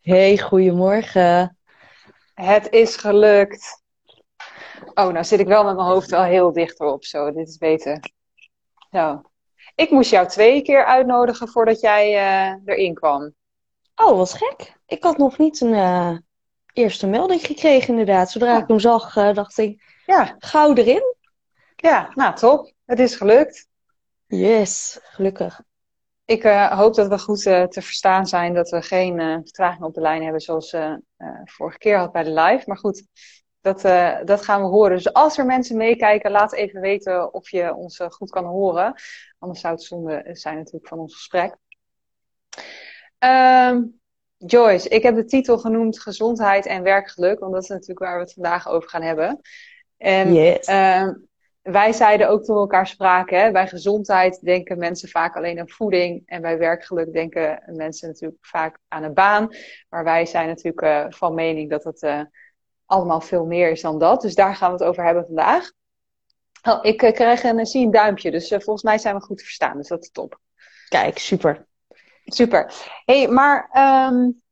Hey, goedemorgen. Het is gelukt. Oh, nou zit ik wel met mijn hoofd wel heel dicht erop. Zo, dit is beter. Zo. Ik moest jou twee keer uitnodigen voordat jij uh, erin kwam. Oh, wat gek. Ik had nog niet een uh, eerste melding gekregen, inderdaad. Zodra ja. ik hem zag, uh, dacht ik, ja. gauw erin. Ja, nou top. Het is gelukt. Yes, gelukkig. Ik uh, hoop dat we goed uh, te verstaan zijn, dat we geen uh, vertraging op de lijn hebben zoals vorige keer had bij de live. Maar goed, dat, dat gaan we horen. Dus als er mensen meekijken, laat even weten of je ons goed kan horen. Anders zou het zonde zijn natuurlijk van ons gesprek. Um, Joyce, ik heb de titel genoemd Gezondheid en werkgeluk, want dat is natuurlijk waar we het vandaag over gaan hebben. En yes. Ehm, wij zeiden ook toen we elkaar spraken, hè, bij gezondheid denken mensen vaak alleen aan voeding. En bij werkgeluk denken mensen natuurlijk vaak aan een baan. Maar wij zijn natuurlijk uh, van mening dat het uh, allemaal veel meer is dan dat. Dus daar gaan we het over hebben vandaag. Oh, ik uh, krijg een, zie een duimpje, dus volgens mij zijn we goed te verstaan. Dus dat is top. Kijk, super. Super. hey, maar um,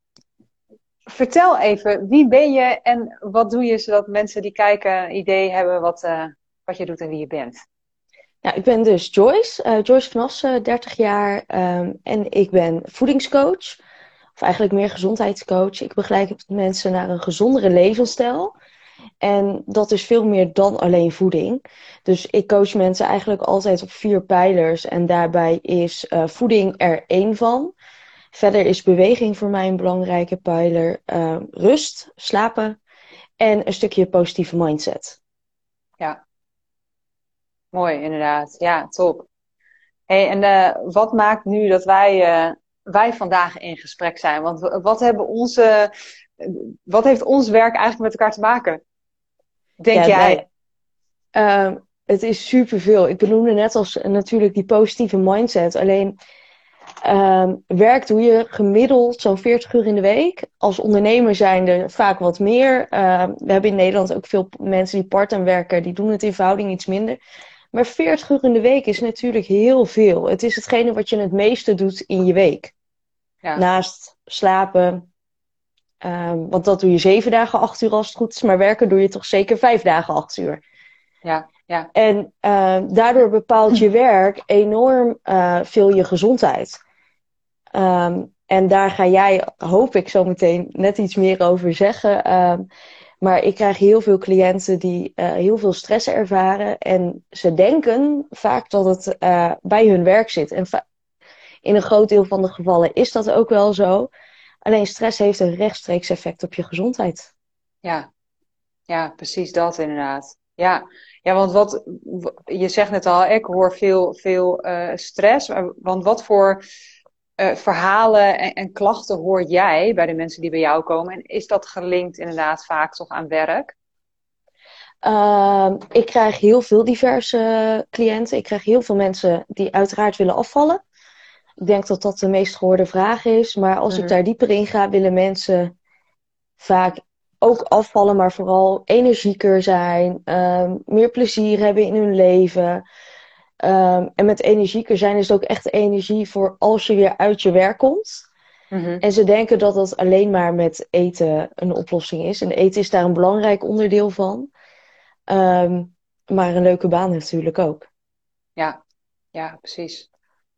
vertel even, wie ben je en wat doe je zodat mensen die kijken een idee hebben wat wat je doet en wie je bent. Ja, ik ben dus Joyce, uh, Joyce van Assen, 30 jaar. Um, en ik ben voedingscoach, of eigenlijk meer gezondheidscoach. Ik begeleid mensen naar een gezondere levensstijl. En dat is veel meer dan alleen voeding. Dus ik coach mensen eigenlijk altijd op vier pijlers. En daarbij is uh, voeding er één van. Verder is beweging voor mij een belangrijke pijler. Uh, rust, slapen en een stukje positieve mindset. Ja, Mooi, inderdaad. Ja, top. Hey, en uh, wat maakt nu dat wij, uh, wij vandaag in gesprek zijn? Want wat, hebben onze, wat heeft ons werk eigenlijk met elkaar te maken? Denk ja, jij? Uh, het is superveel. Ik benoemde net als natuurlijk die positieve mindset. Alleen uh, werk doe je gemiddeld zo'n 40 uur in de week. Als ondernemer zijn er vaak wat meer. Ehm, we hebben in Nederland ook veel mensen die part-time werken. Die doen het in verhouding iets minder. Maar 40 uur in de week is natuurlijk heel veel. Het is hetgene wat je het meeste doet in je week. Ja. Naast slapen. Um, want dat doe je zeven dagen, acht uur als het goed is. Maar werken doe je toch zeker vijf dagen, acht uur. Ja, ja. En uh, daardoor bepaalt je werk enorm uh, veel je gezondheid. Um, en daar ga jij, hoop ik, zo meteen net iets meer over zeggen. Maar ik krijg heel veel cliënten die uh, heel veel stress ervaren. En ze denken vaak dat het uh, bij hun werk zit. En in een groot deel van de gevallen is dat ook wel zo. Alleen stress heeft een rechtstreeks effect op je gezondheid. Ja, ja precies dat inderdaad. Ja. ja, want wat je zegt net al, ik hoor veel, veel uh, stress. Want wat voor uh, verhalen en, en, klachten hoor jij bij de mensen die bij jou komen? En is dat gelinkt inderdaad vaak toch aan werk? Uh, ik krijg heel veel diverse cliënten. Ik krijg heel veel mensen die uiteraard willen afvallen. Ik denk dat dat de meest gehoorde vraag is. Maar als ik mhm. daar dieper in ga, willen mensen vaak ook afvallen, maar vooral energieker zijn, uh, meer plezier hebben in hun leven. Um, en met energieker zijn is het ook echt energie voor als je weer uit je werk komt. Mm-hmm. En ze denken dat dat alleen maar met eten een oplossing is. En eten is daar een belangrijk onderdeel van. Um, maar een leuke baan natuurlijk ook. Ja, ja, precies.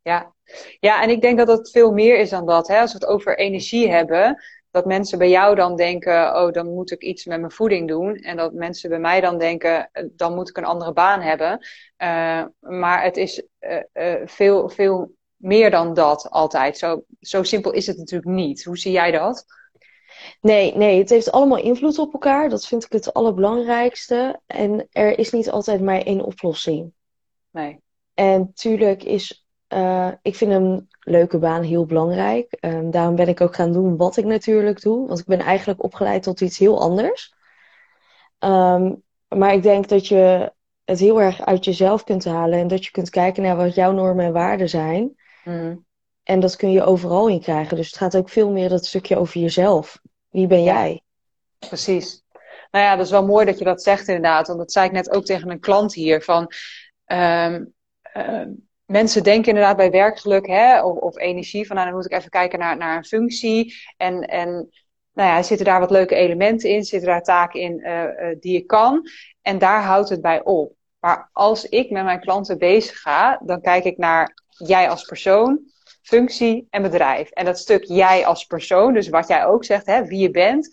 Ja. ja, en ik denk dat het veel meer is dan dat. Hè? Als we het over energie hebben, dat mensen bij jou dan denken, oh, dan moet ik iets met mijn voeding doen. En dat mensen bij mij dan denken, eh, dan moet ik een andere baan hebben. Uh, maar het is uh, uh, veel, veel meer dan dat altijd. Zo, zo simpel is het natuurlijk niet. Hoe zie jij dat? Nee, nee, het heeft allemaal invloed op elkaar. Dat vind ik het allerbelangrijkste. En er is niet altijd maar één oplossing. Nee. En tuurlijk is uh, ik vind een leuke baan heel belangrijk. Um, daarom ben ik ook gaan doen wat ik natuurlijk doe. Want ik ben eigenlijk opgeleid tot iets heel anders. Um, maar ik denk dat je het heel erg uit jezelf kunt halen. En dat je kunt kijken naar wat jouw normen en waarden zijn. Mm. En dat kun je overal in krijgen. Dus het gaat ook veel meer dat stukje over jezelf. Wie ben jij? Precies. Nou ja, dat is wel mooi dat je dat zegt inderdaad. Want dat zei ik net ook tegen een klant hier. Van, um, mensen denken inderdaad bij werkgeluk hè, of, of energie van nou, dan moet ik even kijken naar, naar een functie. En, en nou ja, zitten daar wat leuke elementen in? Zitten daar taken in uh, die ik kan? En daar houdt het bij op. Maar als ik met mijn klanten bezig ga, dan kijk ik naar jij als persoon, functie en bedrijf. En dat stuk jij als persoon, dus wat jij ook zegt, hè, wie je bent,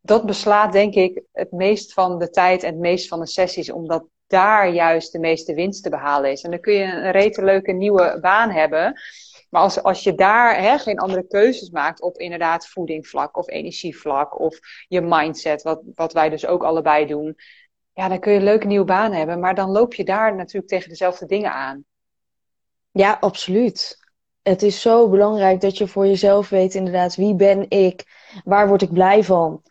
dat beslaat denk ik het meest van de tijd en het meest van de sessies, omdat daar juist de meeste winst te behalen is. En dan kun je een rete leuke nieuwe baan hebben. Maar als, als je daar hè, geen andere keuzes maakt op inderdaad voedingvlak of energievlak of je mindset, wat, wat wij dus ook allebei doen, ja, dan kun je een leuke nieuwe baan hebben. Maar dan loop je daar natuurlijk tegen dezelfde dingen aan. Ja, absoluut. Het is zo belangrijk dat je voor jezelf weet inderdaad wie ben ik, waar word ik blij van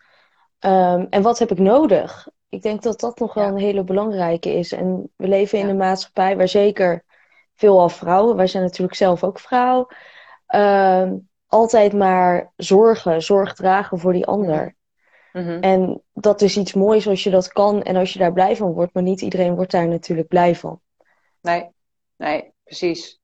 um, en wat heb ik nodig. Ik denk dat dat nog wel een hele belangrijke is. En we leven in een maatschappij waar zeker veelal vrouwen, wij zijn natuurlijk zelf ook vrouw, uh, altijd maar zorgen, zorg dragen voor die ander. Mm -hmm. En dat is iets moois als je dat kan en als je daar blij van wordt, maar niet iedereen wordt daar natuurlijk blij van. Nee, nee, precies.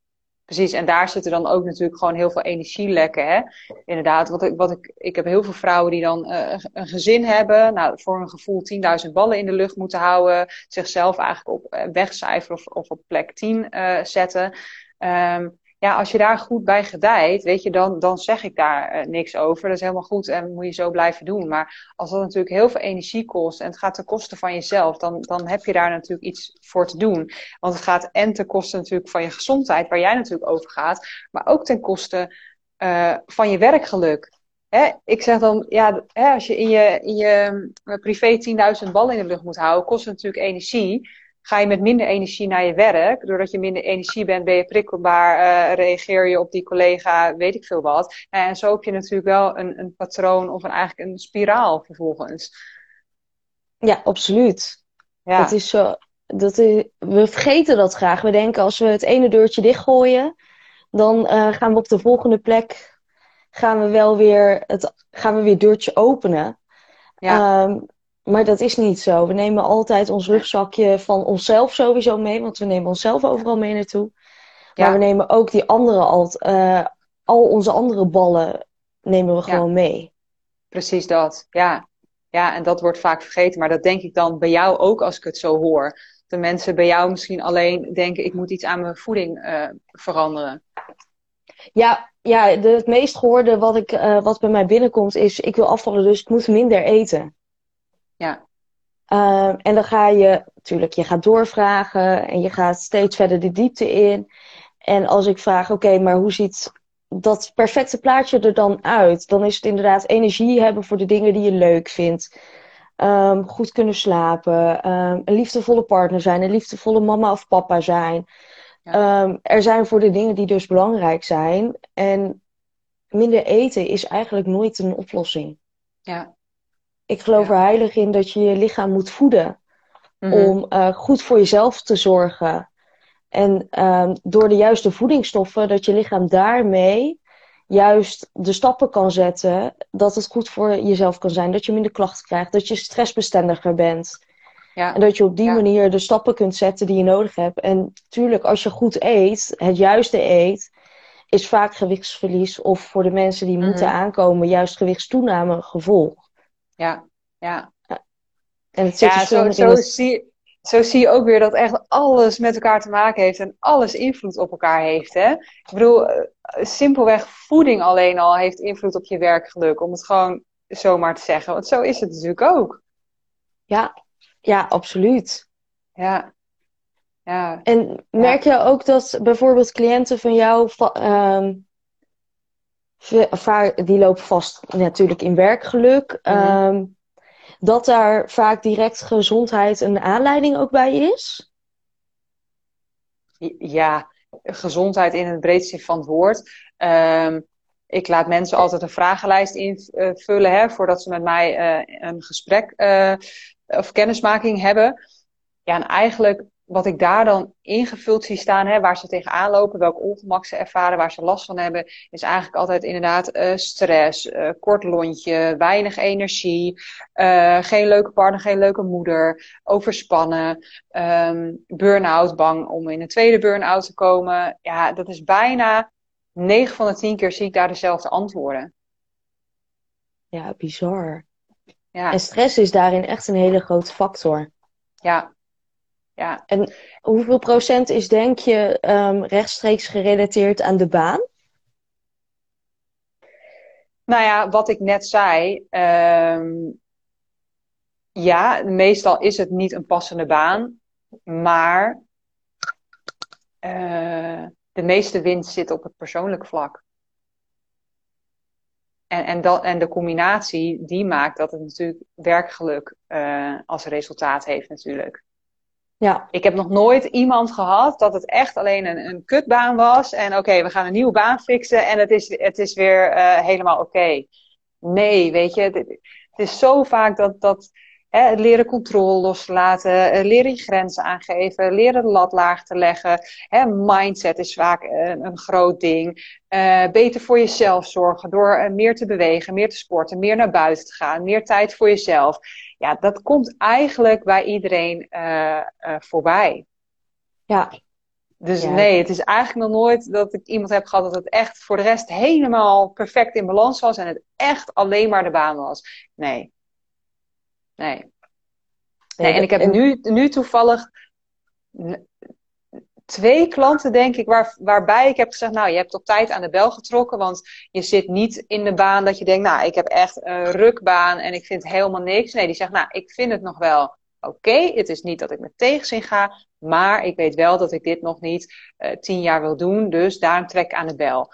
Precies, en daar zitten dan ook natuurlijk gewoon heel veel energielekken. Hè? Inderdaad, wat ik, wat ik, ik heb heel veel vrouwen die dan uh, een gezin hebben, nou, voor een gevoel 10.000 ballen in de lucht moeten houden, zichzelf eigenlijk op uh, wegcijferen of, of op plek 10 uh, zetten. Um, ja, als je daar goed bij gedijt, weet je, dan, dan zeg ik daar uh, niks over. Dat is helemaal goed en moet je zo blijven doen. Maar als dat natuurlijk heel veel energie kost en het gaat ten koste van jezelf, dan, dan heb je daar natuurlijk iets voor te doen. Want het gaat en ten koste natuurlijk van je gezondheid, waar jij natuurlijk over gaat, maar ook ten koste uh, van je werkgeluk. Hè, ik zeg dan, ja, hè, als je in je, in je privé 10.000 ballen in de lucht moet houden, kost het natuurlijk energie ga je met minder energie naar je werk. Doordat je minder energie bent, ben je prikkelbaar, uh, reageer je op die collega, weet ik veel wat. En zo heb je natuurlijk wel een, een patroon of een, eigenlijk een spiraal vervolgens. Ja, absoluut. Ja. Dat is zo, dat is, we vergeten dat graag. We denken als we het ene deurtje dichtgooien, dan uh, gaan we op de volgende plek gaan we wel weer het gaan we weer deurtje openen. Ja. Um, maar dat is niet zo. We nemen altijd ons rugzakje van onszelf sowieso mee, want we nemen onszelf overal mee naartoe. Ja. Maar we nemen ook die andere, al, uh, al onze andere ballen nemen we gewoon mee. Precies dat, ja. Ja, en dat wordt vaak vergeten. Maar dat denk ik dan bij jou ook als ik het zo hoor. De mensen bij jou misschien alleen denken, ik moet iets aan mijn voeding uh, veranderen. Ja, ja de, het meest gehoorde wat, ik, uh, wat bij mij binnenkomt is, ik wil afvallen, dus ik moet minder eten. Ja. Uh, en dan ga je, natuurlijk, je gaat doorvragen en je gaat steeds verder de diepte in. En als ik vraag, oké, maar hoe ziet dat perfecte plaatje er dan uit? Dan is het inderdaad energie hebben voor de dingen die je leuk vindt. Um, goed kunnen slapen, um, een liefdevolle partner zijn, een liefdevolle mama of papa zijn. Ja. Um, er zijn voor de dingen die dus belangrijk zijn. En minder eten is eigenlijk nooit een oplossing. Ja, ik geloof er heilig in dat je je lichaam moet voeden. Mm -hmm. Om uh, goed voor jezelf te zorgen. En uh, door de juiste voedingsstoffen, dat je lichaam daarmee juist de stappen kan zetten. Dat het goed voor jezelf kan zijn. Dat je minder klachten krijgt. Dat je stressbestendiger bent. Ja. En dat je op die ja. manier de stappen kunt zetten die je nodig hebt. En natuurlijk, als je goed eet, het juiste eet, is vaak gewichtsverlies. Of voor de mensen die mm -hmm. moeten aankomen, juist gewichtstoename gevolg. Ja, ja. En het zit ja, zo, zo, zie, zo zie je ook weer dat echt alles met elkaar te maken heeft en alles invloed op elkaar heeft. Hè? Ik bedoel, eh, simpelweg voeding alleen al heeft invloed op je werkgeluk, om het gewoon zomaar te zeggen. Want zo is het natuurlijk ook. Ja, ja, absoluut. Ja. ja. En merk ja. je ook dat bijvoorbeeld cliënten van jou um, die lopen vast natuurlijk in werkgeluk. Mm -hmm. um, dat daar vaak direct gezondheid een aanleiding ook bij is? Ja, gezondheid in het breedste van het woord. Um, ik laat mensen altijd een vragenlijst invullen hè, voordat ze met mij uh, een gesprek uh, of kennismaking hebben. Ja, en eigenlijk wat ik daar dan ingevuld zie staan, hè, waar ze tegenaan lopen, welk ongemak ze ervaren, waar ze last van hebben, is eigenlijk altijd inderdaad uh, stress, uh, kort lontje, weinig energie, uh, geen leuke partner, geen leuke moeder, overspannen, um, burn-out, bang om in een tweede burn-out te komen. Ja, dat is bijna 9 van de 10 keer zie ik daar dezelfde antwoorden. Ja, bizar. Ja. En stress is daarin echt een hele grote factor. Ja, ja. En hoeveel procent is, denk je, um, rechtstreeks gerelateerd aan de baan? Nou ja, wat ik net zei. Um, ja, meestal is het niet een passende baan. Maar uh, de meeste winst zit op het persoonlijk vlak. En, en, dat, en de combinatie, die maakt dat het natuurlijk werkgeluk uh, als resultaat heeft natuurlijk. Ja. Ik heb nog nooit iemand gehad dat het echt alleen een, een kutbaan was. En oké, we gaan een nieuwe baan fixen en het is, het is weer uh, helemaal oké. Nee, weet je, het, het, is zo vaak dat, dat hè, leren controle loslaten, uh, leren je grenzen aangeven, leren de lat laag te leggen. Hè, mindset is vaak een, een groot ding. Uh, beter voor jezelf zorgen door meer te bewegen, meer te sporten, meer naar buiten te gaan, meer tijd voor jezelf ja, dat komt eigenlijk bij iedereen uh, voorbij. Ja. Dus nee, het is eigenlijk nog nooit dat ik iemand heb gehad dat het echt voor de rest helemaal perfect in balans was en het echt alleen maar de baan was. Nee. Nee. nee en ik heb nu, nu toevallig twee klanten, denk ik, waar, waarbij ik heb gezegd: Nou, je hebt op tijd aan de bel getrokken. Want je zit niet in de baan dat je denkt: Nou, ik heb echt een rukbaan en ik vind helemaal niks. Nee, die zegt: Nou, ik vind het nog wel oké. Het is niet dat ik met tegenzin ga. Maar ik weet wel dat ik dit nog niet uh, tien jaar wil doen. Dus daarom trek ik aan de bel.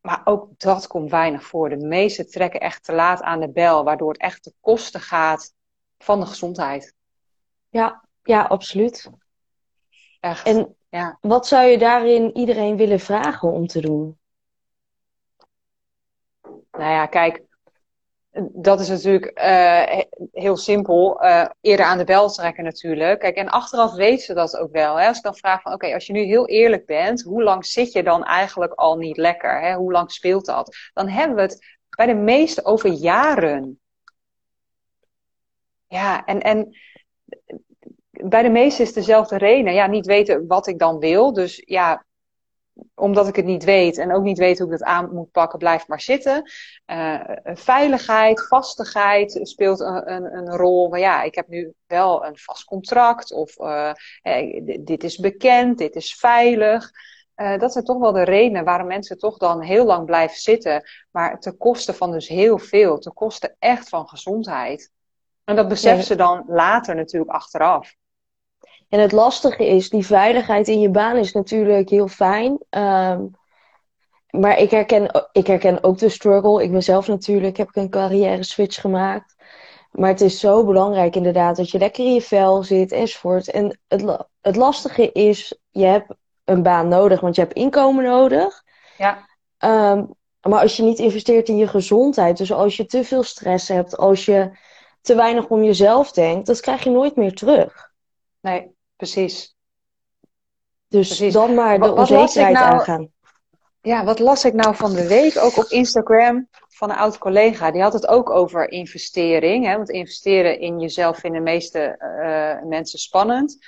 Maar ook dat komt weinig voor. De meeste trekken echt te laat aan de bel, waardoor het echt de kosten gaat van de gezondheid. Ja, ja, absoluut. Echt. En ja. wat zou je daarin iedereen willen vragen om te doen? Nou ja, kijk, dat is natuurlijk uh, heel simpel. Uh, eerder aan de bel trekken natuurlijk. Kijk, en achteraf weten ze dat ook wel. Hè? Als ik dan vraag van, oké, als je nu heel eerlijk bent, hoe lang zit je dan eigenlijk al niet lekker? Hè? Hoe lang speelt dat? Dan hebben we het bij de meeste over jaren. Ja, en, en bij de meesten is dezelfde reden. Ja, niet weten wat ik dan wil. Dus ja, omdat ik het niet weet en ook niet weet hoe ik dat aan moet pakken, blijf maar zitten. Uh, veiligheid, vastigheid speelt een, een, een, rol. Maar ja, ik heb nu wel een vast contract of uh, dit is bekend, dit is veilig. Uh, dat zijn toch wel de redenen waarom mensen toch dan heel lang blijven zitten. Maar ten koste van dus heel veel. Ten koste echt van gezondheid. En dat beseffen ze dan later natuurlijk achteraf. En het lastige is, die veiligheid in je baan is natuurlijk heel fijn. Um, maar ik herken, ik herken ook de struggle. Ik ben zelf natuurlijk, heb ik een carrière switch gemaakt. Maar het is zo belangrijk inderdaad dat je lekker in je vel zit enzovoort. En het, het lastige is, je hebt een baan nodig, want je hebt inkomen nodig. Ja. Um, maar als je niet investeert in je gezondheid, dus als je te veel stress hebt, als je te weinig om jezelf denkt, dat krijg je nooit meer terug. Nee. Precies. Dus dan maar de onzekerheid nou, aangaan. Ja, wat las ik nou van de week ook op Instagram van een oud collega. Die had het ook over investering. Hè? Want investeren in jezelf vinden de meeste uh, mensen spannend.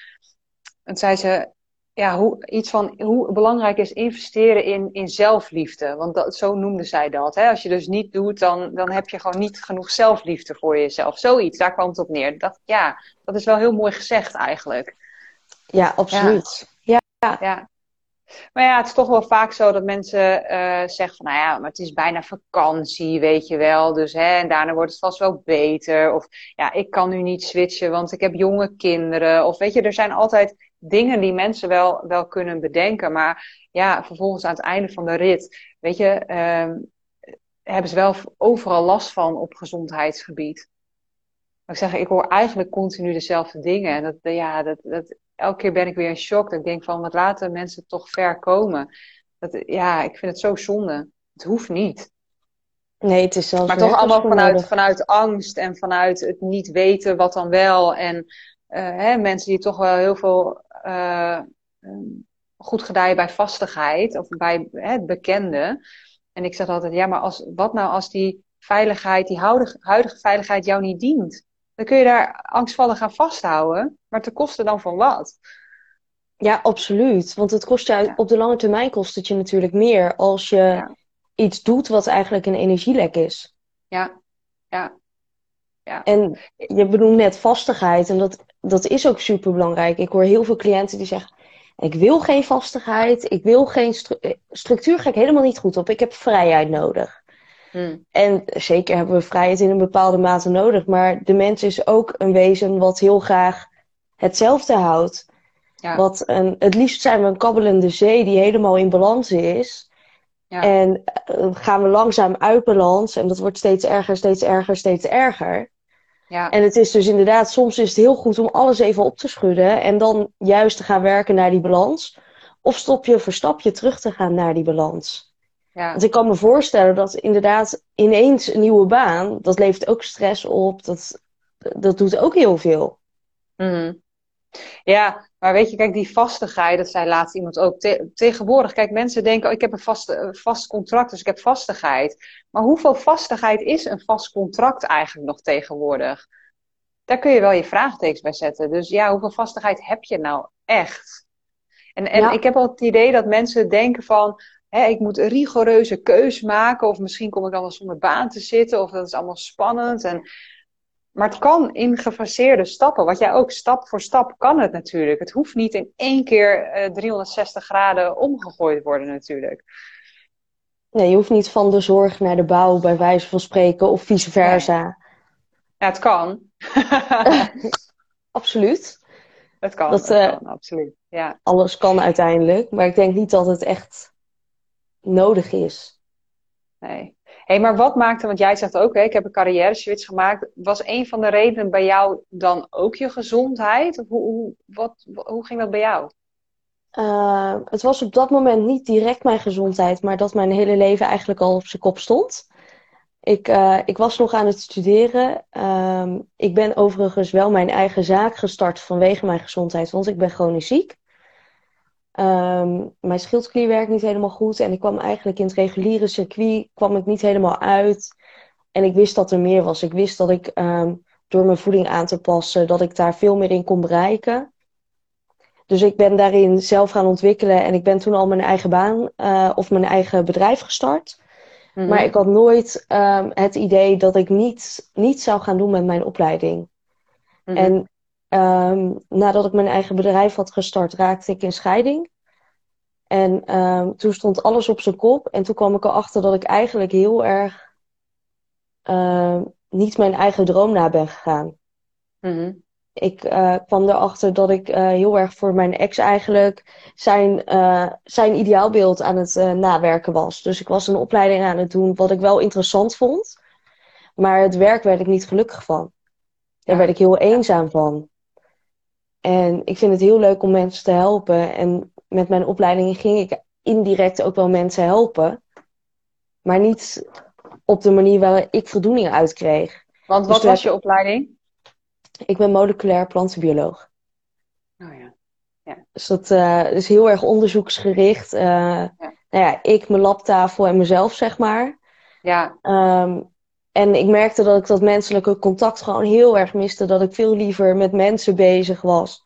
En zei ze, ja, hoe, iets van hoe belangrijk is investeren in, in zelfliefde. Want dat, zo noemde zij dat. Hè? Als je dus niet doet, dan, dan heb je gewoon niet genoeg zelfliefde voor jezelf. Zoiets, daar kwam het op neer. Dat, ja, dat is wel heel mooi gezegd eigenlijk. Ja, absoluut. Ja. ja. ja. Maar ja, het is toch wel vaak zo dat mensen uh, zeggen van, nou ja, maar het is bijna vakantie, weet je wel. Dus hè, en daarna wordt het vast wel beter. Of ja, ik kan nu niet switchen, want ik heb jonge kinderen. Of weet je, er zijn altijd dingen die mensen wel, wel kunnen bedenken. Maar ja, vervolgens aan het einde van de rit, weet je, uh, hebben ze wel overal last van op gezondheidsgebied. Ik zeg, ik hoor eigenlijk continu dezelfde dingen. En dat, ja, dat, dat, elke keer ben ik weer in shock. Dat ik denk van, wat laten mensen toch ver komen. Dat, ja, ik vind het zo zonde. Het hoeft niet. Nee, het is zelfs Maar toch allemaal vanuit, vanuit angst en vanuit het niet weten wat dan wel. En hè, mensen die toch wel heel veel goed gedijen bij vastigheid of bij het bekende. En ik zeg altijd, ja, maar als, wat nou als die veiligheid, die huidige, huidige veiligheid jou niet dient? Dan kun je daar angstvallig gaan vasthouden, maar ten koste dan van wat? Ja, absoluut. Want het kost je op de lange termijn kost het je natuurlijk meer als je iets doet wat eigenlijk een energielek is. Ja, ja. ja. En je benoemt net vastigheid en dat, dat is ook super belangrijk. Ik hoor heel veel cliënten die zeggen: Ik wil geen vastigheid, ik wil geen eh, structuur, ga ik helemaal niet goed op. Ik heb vrijheid nodig. Hmm. En zeker hebben we vrijheid in een bepaalde mate nodig, maar de mens is ook een wezen wat heel graag hetzelfde houdt. Ja. Wat een, het liefst zijn we een kabbelende zee die helemaal in balans is. Ja. En uh, gaan we langzaam uit balans en dat wordt steeds erger, steeds erger, steeds erger. Ja. En het is dus inderdaad, soms is het heel goed om alles even op te schudden en dan juist te gaan werken naar die balans. Of stop je voor stapje terug te gaan naar die balans. Ja. Want ik kan me voorstellen dat inderdaad ineens een nieuwe baan, dat levert ook stress op, dat, dat doet ook heel veel. Mm Ja, maar weet je, kijk, die vastigheid, dat zei laatst iemand ook. tegenwoordig, kijk, mensen denken, oh, ik heb een vast, vast contract, dus ik heb vastigheid. Maar hoeveel vastigheid is een vast contract eigenlijk nog tegenwoordig? Daar kun je wel je vraagtekens bij zetten. Dus ja, hoeveel vastigheid heb je nou echt? En, en ik heb al het idee dat mensen denken van, ik moet een rigoureuze keus maken, of misschien kom ik dan wel zonder baan te zitten, of dat is allemaal spannend. En maar het kan in gefaseerde stappen. Wat jij ook stap voor stap kan het natuurlijk. Het hoeft niet in één keer uh, eh, 360 graden omgegooid worden natuurlijk. Nee, je hoeft niet van de zorg naar de bouw bij wijze van spreken of vice versa. Ja, het kan. absoluut. Het kan, dat, het uh, kan absoluut. Ja. Alles kan uiteindelijk, maar ik denk niet dat het echt nodig is. Nee hey, maar wat maakte, want jij zegt ook, hè, ik heb een carrière switch gemaakt. Was een van de redenen bij jou dan ook je gezondheid? Of hoe, hoe, wat, hoe ging dat bij jou? Uh, het was op dat moment niet direct mijn gezondheid, maar dat mijn hele leven eigenlijk al op zijn kop stond. Ik, uh, ik was nog aan het studeren. Uh, ik ben overigens wel mijn eigen zaak gestart vanwege mijn gezondheid, want ik ben chronisch ziek. Um, mijn schildklier werkt niet helemaal goed. En ik kwam eigenlijk in het reguliere circuit kwam ik niet helemaal uit. En ik wist dat er meer was. Ik wist dat ik um, door mijn voeding aan te passen, dat ik daar veel meer in kon bereiken. Dus ik ben daarin zelf gaan ontwikkelen. En ik ben toen al mijn eigen baan uh, of mijn eigen bedrijf gestart. Mm -hmm. Maar ik had nooit um, het idee dat ik niet, niet zou gaan doen met mijn opleiding. Mm -hmm. En Um, nadat ik mijn eigen bedrijf had gestart, raakte ik in scheiding. En um, toen stond alles op zijn kop. En toen kwam ik erachter dat ik eigenlijk heel erg uh, niet mijn eigen droom na ben gegaan. Mm -hmm. Ik uh, kwam erachter dat ik uh, heel erg voor mijn ex eigenlijk zijn, uh, zijn ideaalbeeld aan het nawerken was. Dus ik was een opleiding aan het doen wat ik wel interessant vond. Maar het werk werd ik niet gelukkig van. Daar werd ik heel eenzaam van. En ik vind het heel leuk om mensen te helpen. En met mijn opleiding ging ik indirect ook wel mensen helpen. Maar niet op de manier waar ik voldoening uit kreeg. Want wat dus was je opleiding? Ik ben moleculair plantenbioloog. Oh ja. ja. Dus dat uh, is heel erg onderzoeksgericht. Uh, ja. Nou ja, ik, mijn labtafel en mezelf, zeg maar. Ja. Um, en ik merkte dat ik dat menselijke contact gewoon heel erg miste. Dat ik veel liever met mensen bezig was.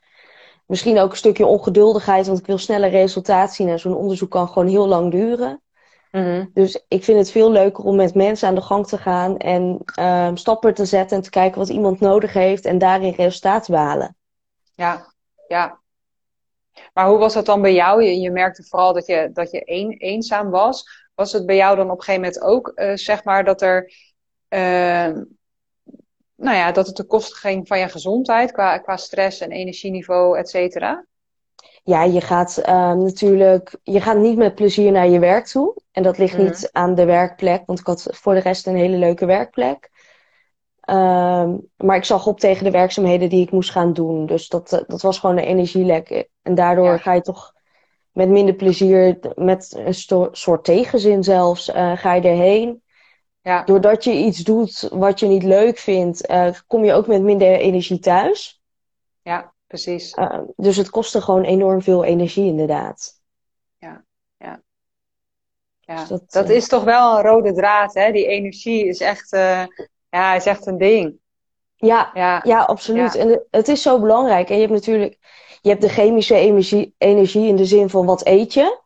Misschien ook een stukje ongeduldigheid, want ik wil snelle resultaat zien. En zo'n onderzoek kan gewoon heel lang duren. Mm-hmm. Dus ik vind het veel leuker om met mensen aan de gang te gaan. En um, stappen te zetten en te kijken wat iemand nodig heeft. En daarin resultaat te behalen. Ja, ja. Maar hoe was dat dan bij jou? Je, je merkte vooral dat je, dat je een, eenzaam was. Was het bij jou dan op een gegeven moment ook, uh, zeg maar, dat er uh, nou ja, dat het de kosten ging van je gezondheid qua, qua stress en energieniveau, et cetera? Ja, je gaat uh, natuurlijk, je gaat niet met plezier naar je werk toe. En dat ligt niet mhm. aan de werkplek, want ik had voor de rest een hele leuke werkplek. Uh, maar ik zag op tegen de werkzaamheden die ik moest gaan doen. Dus dat, dat was gewoon een energielek. En daardoor ga je toch met minder plezier, met een soort tegenzin zelfs, uh, ga je erheen. Ja. Doordat je iets doet wat je niet leuk vindt, uh, kom je ook met minder energie thuis. ja, precies. Ehm, dus het kostte gewoon enorm veel energie, inderdaad. Ja, ja. Ja, dus dat, dat is toch wel een rode draad, hè? Die energie is echt, ja, is echt een ding. Ja, ja. ja absoluut. En het is zo belangrijk. En je hebt natuurlijk je hebt de chemische energie, energie in de zin van wat eet je.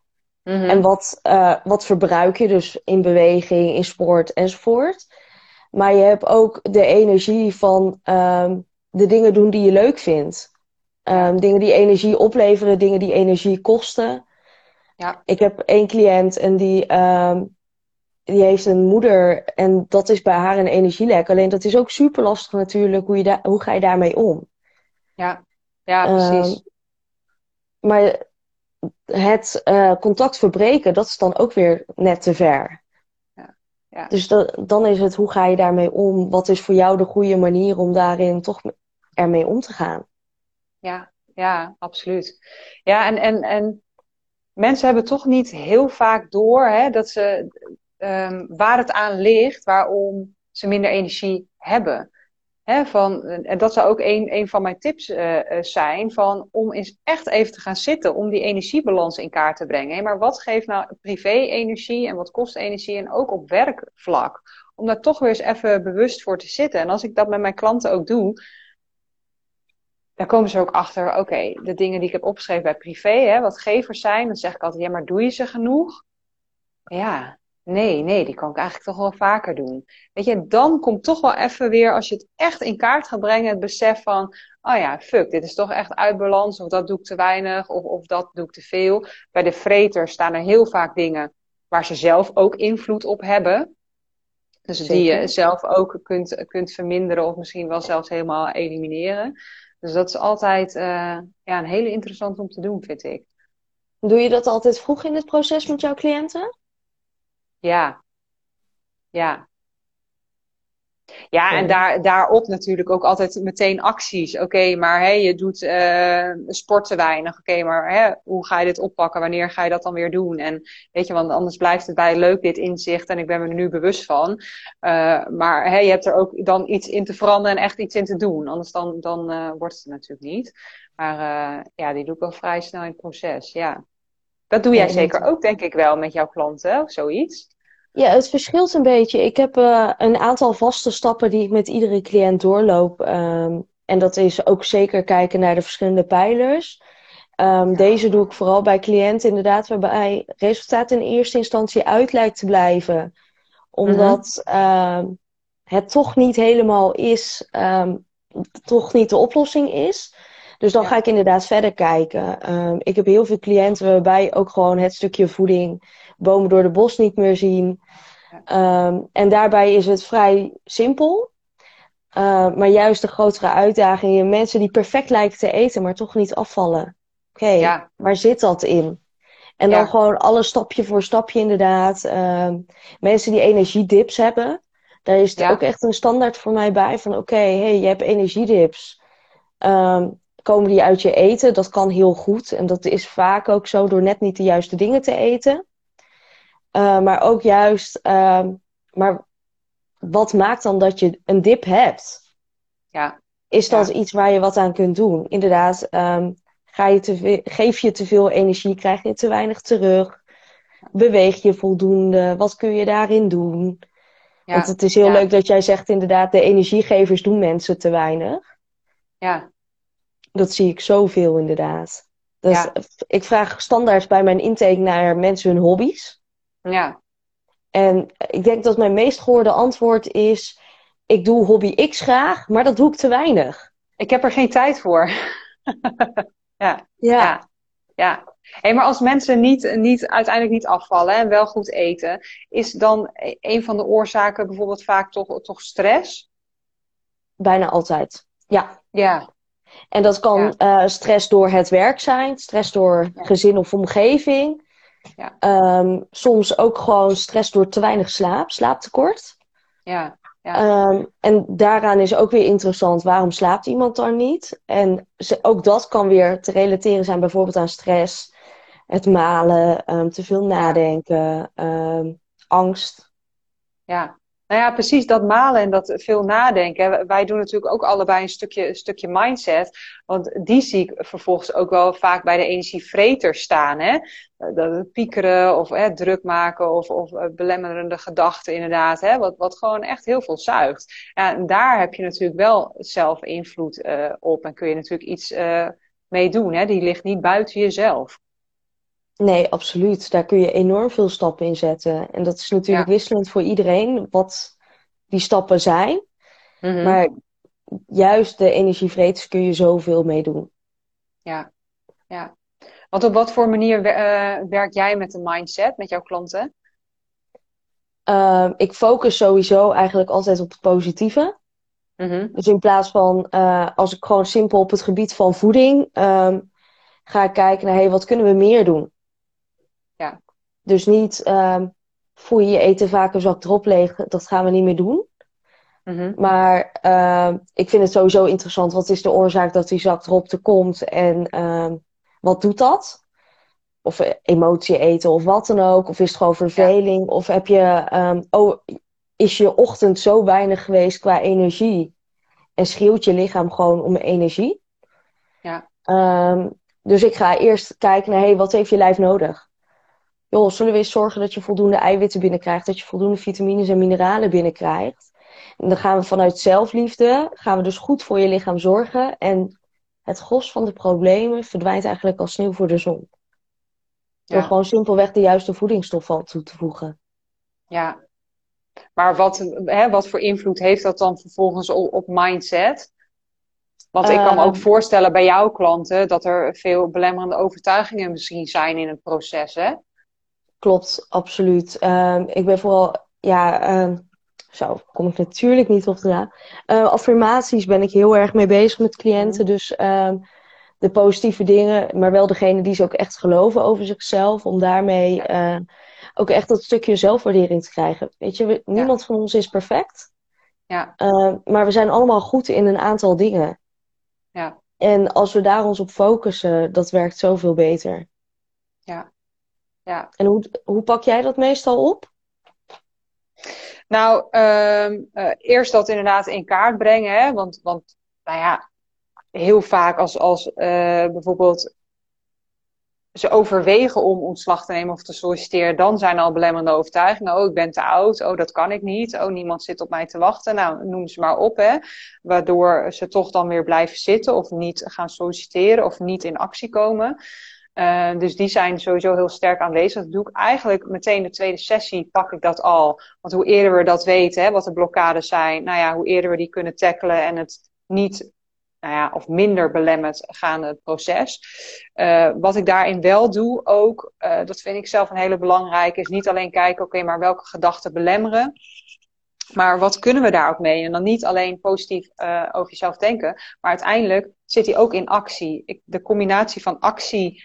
Mhm. En wat, uh, wat verbruik je, dus in beweging, in sport enzovoort. Maar je hebt ook de energie van um, de dingen doen die je leuk vindt. Um, dingen die energie opleveren, dingen die energie kosten. Ja. Ik heb één cliënt en die, um, die heeft een moeder en dat is bij haar een energielek. Alleen dat is ook super lastig natuurlijk, hoe, je hoe ga je daarmee om? Ja, ja precies. maar het uh, contact verbreken, dat is dan ook weer net te ver. Ja, ja. Dus dan is het, hoe ga je daarmee om? Wat is voor jou de goede manier om daarin toch ermee om te gaan? Ja, ja, absoluut. Ja, en, en, en mensen hebben toch niet heel vaak door hè, dat ze, um, waar het aan ligt, waarom ze minder energie hebben van, en dat zou ook een, een van mijn tips uh, zijn, van, om eens echt even te gaan zitten, om die energiebalans in kaart te brengen. maar wat geeft nou privé-energie en wat kost energie en ook op werkvlak? Om daar toch weer eens even bewust voor te zitten. En als ik dat met mijn klanten ook doe, dan komen ze ook achter, oké, de dingen die ik heb opgeschreven bij privé, hè, wat gevers zijn, dan zeg ik altijd, ja, maar doe je ze genoeg? Ja, Nee, nee, die kan ik eigenlijk toch wel vaker doen. Weet je, dan komt toch wel even weer, als je het echt in kaart gaat brengen, het besef van, oh ja, fuck, dit is toch echt uit balans, of dat doe ik te weinig, of, of dat doe ik te veel. Bij de vreter staan er heel vaak dingen waar ze zelf ook invloed op hebben. Dus die je zelf ook kunt, kunt verminderen, of misschien wel zelfs helemaal elimineren. Dus dat is altijd uh, ja, een hele interessant om te doen, vind ik. Doe je dat altijd vroeg in het proces met jouw cliënten? Ja. Ja. Ja, en daar, daarop natuurlijk ook altijd meteen acties. Oké, maar hey, je doet uh, sport te weinig. Oké, maar hè, hoe ga je dit oppakken? Wanneer ga je dat dan weer doen? En weet je, want anders blijft het bij leuk dit inzicht en ik ben me er nu bewust van. Uh, maar hey, je hebt er ook dan iets in te veranderen en echt iets in te doen. Anders dan, dan uh, wordt het natuurlijk niet. Maar ja, die doe ik wel vrij snel in het proces, ja. Dat doe jij zeker ook, denk ik wel, met jouw klanten of zoiets. Ja, het verschilt een beetje. Ik heb uh, een aantal vaste stappen die ik met iedere cliënt doorloop. Um, en dat is ook zeker kijken naar de verschillende pijlers. Um, deze doe ik vooral bij cliënten inderdaad, waarbij resultaat in eerste instantie uit lijkt te blijven. Omdat mm het toch niet helemaal is, um, toch niet de oplossing is. Dus dan ga ik inderdaad verder kijken. Um, ik heb heel veel cliënten waarbij ook gewoon het stukje voeding, bomen door de bos niet meer zien. Um, en daarbij is het vrij simpel. Uh, maar juist de grotere uitdagingen, mensen die perfect lijken te eten, maar toch niet afvallen. Oké, ja. waar zit dat in? En dan gewoon alles stapje voor stapje inderdaad. Um, mensen die energiedips hebben, daar is het ook echt een standaard voor mij bij. Van oké, hey, je hebt energiedips. Um, komen die uit je eten. Dat kan heel goed. En dat is vaak ook zo door net niet de juiste dingen te eten. Uh, maar ook juist, uh, maar wat maakt dan dat je een dip hebt? Ja. Is dat iets waar je wat aan kunt doen? Inderdaad, um, ga je te geef je te veel energie, krijg je te weinig terug? Beweeg je voldoende? Wat kun je daarin doen? Ja. Want het is heel leuk dat jij zegt inderdaad, de energiegevers doen mensen te weinig. Ja. Dat zie ik zoveel inderdaad. Dus ja. ik vraag standaard bij mijn intake naar mensen hun hobby's. Ja. En ik denk dat mijn meest gehoorde antwoord is: ik doe hobby X graag, maar dat doe ik te weinig. Ik heb er geen tijd voor. ja. ja. Ja. Hey, maar als mensen niet, niet, uiteindelijk niet afvallen en wel goed eten, is dan een van de oorzaken bijvoorbeeld vaak toch, toch stress? Bijna altijd. Ja. Ja. En dat kan uh, stress door het werk zijn, stress door gezin of omgeving. Ja. Um, soms ook gewoon stress door te weinig slaap, slaaptekort. Ja. ja. Um, en daaraan is ook weer interessant, waarom slaapt iemand dan niet? En ze, ook dat kan weer te relateren zijn bijvoorbeeld aan stress, het malen, um, te veel nadenken, angst. Ja, Nou ja, precies dat malen en dat veel nadenken. Wij doen natuurlijk ook allebei een stukje, stukje mindset. Want die zie ik vervolgens ook wel vaak bij de energievreters staan. Hè? Dat piekeren of hè, druk maken of, of eh, belemmerende gedachten inderdaad. Hè? Wat, wat gewoon echt heel veel zuigt. En daar heb je natuurlijk wel zelf invloed uh, op. En kun je natuurlijk iets mee doen. Hè? Die ligt niet buiten jezelf. Nee, absoluut. Daar kun je enorm veel stappen in zetten. En dat is natuurlijk wisselend voor iedereen wat die stappen zijn. Mhm. Maar juist de energievreters kun je zoveel mee doen. Ja, ja. Want op wat voor manier uh, werk jij met de mindset met jouw klanten? Uh, ik focus sowieso eigenlijk altijd op het positieve. Mhm. Dus in plaats van uh, als ik gewoon simpel op het gebied van voeding um, ga ik kijken naar hey, wat kunnen we meer doen? Dus niet um, voel je je eten vaak een zak erop leeg, dat gaan we niet meer doen. Mm Maar uh, ik vind het sowieso interessant. Wat is de oorzaak dat die zak erop te komt? En uh, wat doet dat? Of eh, emotie eten of wat dan ook. Of is het gewoon verveling? Of heb je, um, oh, is je ochtend zo weinig geweest qua energie? En schreeuwt je lichaam gewoon om energie? Ja. Um, dus ik ga eerst kijken naar, hey, wat heeft je lijf nodig? Joh, zullen we eens zorgen dat je voldoende eiwitten binnenkrijgt, dat je voldoende vitamines en mineralen binnenkrijgt? En dan gaan we vanuit zelfliefde, gaan we dus goed voor je lichaam zorgen. En het gros van de problemen verdwijnt eigenlijk als sneeuw voor de zon. Door gewoon simpelweg de juiste voedingsstoffen toe te voegen. Ja, maar wat, hè, wat voor invloed heeft dat dan vervolgens op, op mindset? Want ik kan me ook ehm. voorstellen bij jouw klanten dat er veel belemmerende overtuigingen misschien zijn in het proces, hè? Klopt, absoluut. Um, ik ben vooral, ja, um, zo kom ik natuurlijk niet op te Uh, affirmaties ben ik heel erg mee bezig met cliënten. Mhm. Dus de positieve dingen, maar wel degene die ze ook echt geloven over zichzelf. Om daarmee uh, ook echt dat stukje zelfwaardering te krijgen. Weet je, niemand van ons is perfect. Ja. Uh, maar we zijn allemaal goed in een aantal dingen. Ja. En als we daar ons op focussen, dat werkt zoveel beter. Ja. Ja. En hoe, hoe pak jij dat meestal op? Nou, uh, uh, eerst dat inderdaad in kaart brengen. Hè? Want, want nou ja, heel vaak als, als uh, bijvoorbeeld ze overwegen om ontslag te nemen of te solliciteren, dan zijn al belemmerende overtuigingen. Oh, ik ben te oud. Oh, dat kan ik niet. Oh, niemand zit op mij te wachten. Nou, noem ze maar op, hè. Waardoor ze toch dan weer blijven zitten of niet gaan solliciteren of niet in actie komen. Uh, dus die zijn sowieso heel sterk aanwezig. Dat doe ik eigenlijk meteen de tweede sessie pak ik dat al. Want hoe eerder we dat weten, hè, wat de blokkades zijn, nou ja, hoe eerder we die kunnen tackelen en het niet nou ja, of minder belemmerd gaande het proces. Uh, wat ik daarin wel doe ook, uh, dat vind ik zelf een hele belangrijke, is niet alleen kijken, oké, maar welke gedachten belemmeren. Maar wat kunnen we daar ook mee? En dan niet alleen positief over jezelf denken, maar uiteindelijk zit die ook in actie. Ik, de combinatie van actie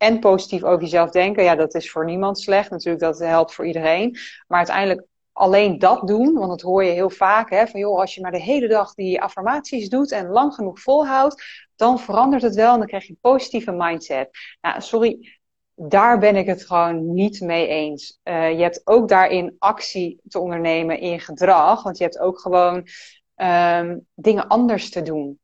en positief over jezelf denken, ja, dat is voor niemand slecht. Natuurlijk, dat helpt voor iedereen. Maar uiteindelijk alleen dat doen, want dat hoor je heel vaak, hè, van joh, als je maar de hele dag die affirmaties doet en lang genoeg volhoudt, dan verandert het wel en dan krijg je een positieve mindset. Nou, sorry, daar ben ik het gewoon niet mee eens. Uh, je hebt ook daarin actie te ondernemen in gedrag, want je hebt ook gewoon um, dingen anders te doen.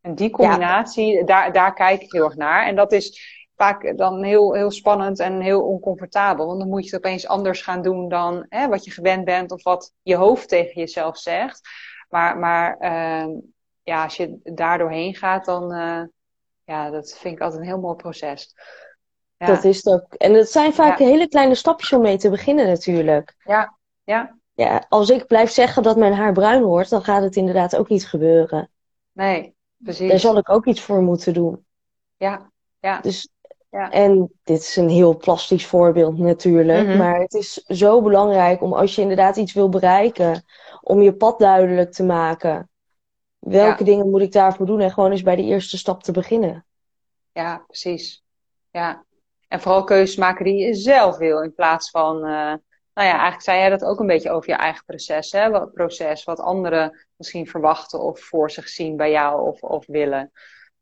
En die combinatie, daar, daar kijk ik heel erg naar. En dat is vaak dan heel, heel spannend en heel oncomfortabel. Want dan moet je het opeens anders gaan doen dan hè, wat je gewend bent of wat je hoofd tegen jezelf zegt. Maar, maar uh, ja, als je daar doorheen gaat, dan uh, ja, dat vind ik altijd een heel mooi proces. Ja. Dat is het ook. En het zijn vaak hele kleine stapjes om mee te beginnen natuurlijk. Ja, ja. Ja, als ik blijf zeggen dat mijn haar bruin wordt, dan gaat het inderdaad ook niet gebeuren. Nee, precies. Daar zal ik ook iets voor moeten doen. Ja, ja. Dus ja. En dit is een heel plastisch voorbeeld natuurlijk. Mhm. Maar het is zo belangrijk om als je inderdaad iets wil bereiken, om je pad duidelijk te maken. Welke dingen moet ik daarvoor doen? En gewoon eens bij de eerste stap te beginnen. Ja, precies. Ja. En vooral keuzes maken die je zelf wil. In plaats van, uh, nou ja, eigenlijk zei jij dat ook een beetje over je eigen proces. Hè? Wat proces, wat anderen misschien verwachten of voor zich zien bij jou of, of willen.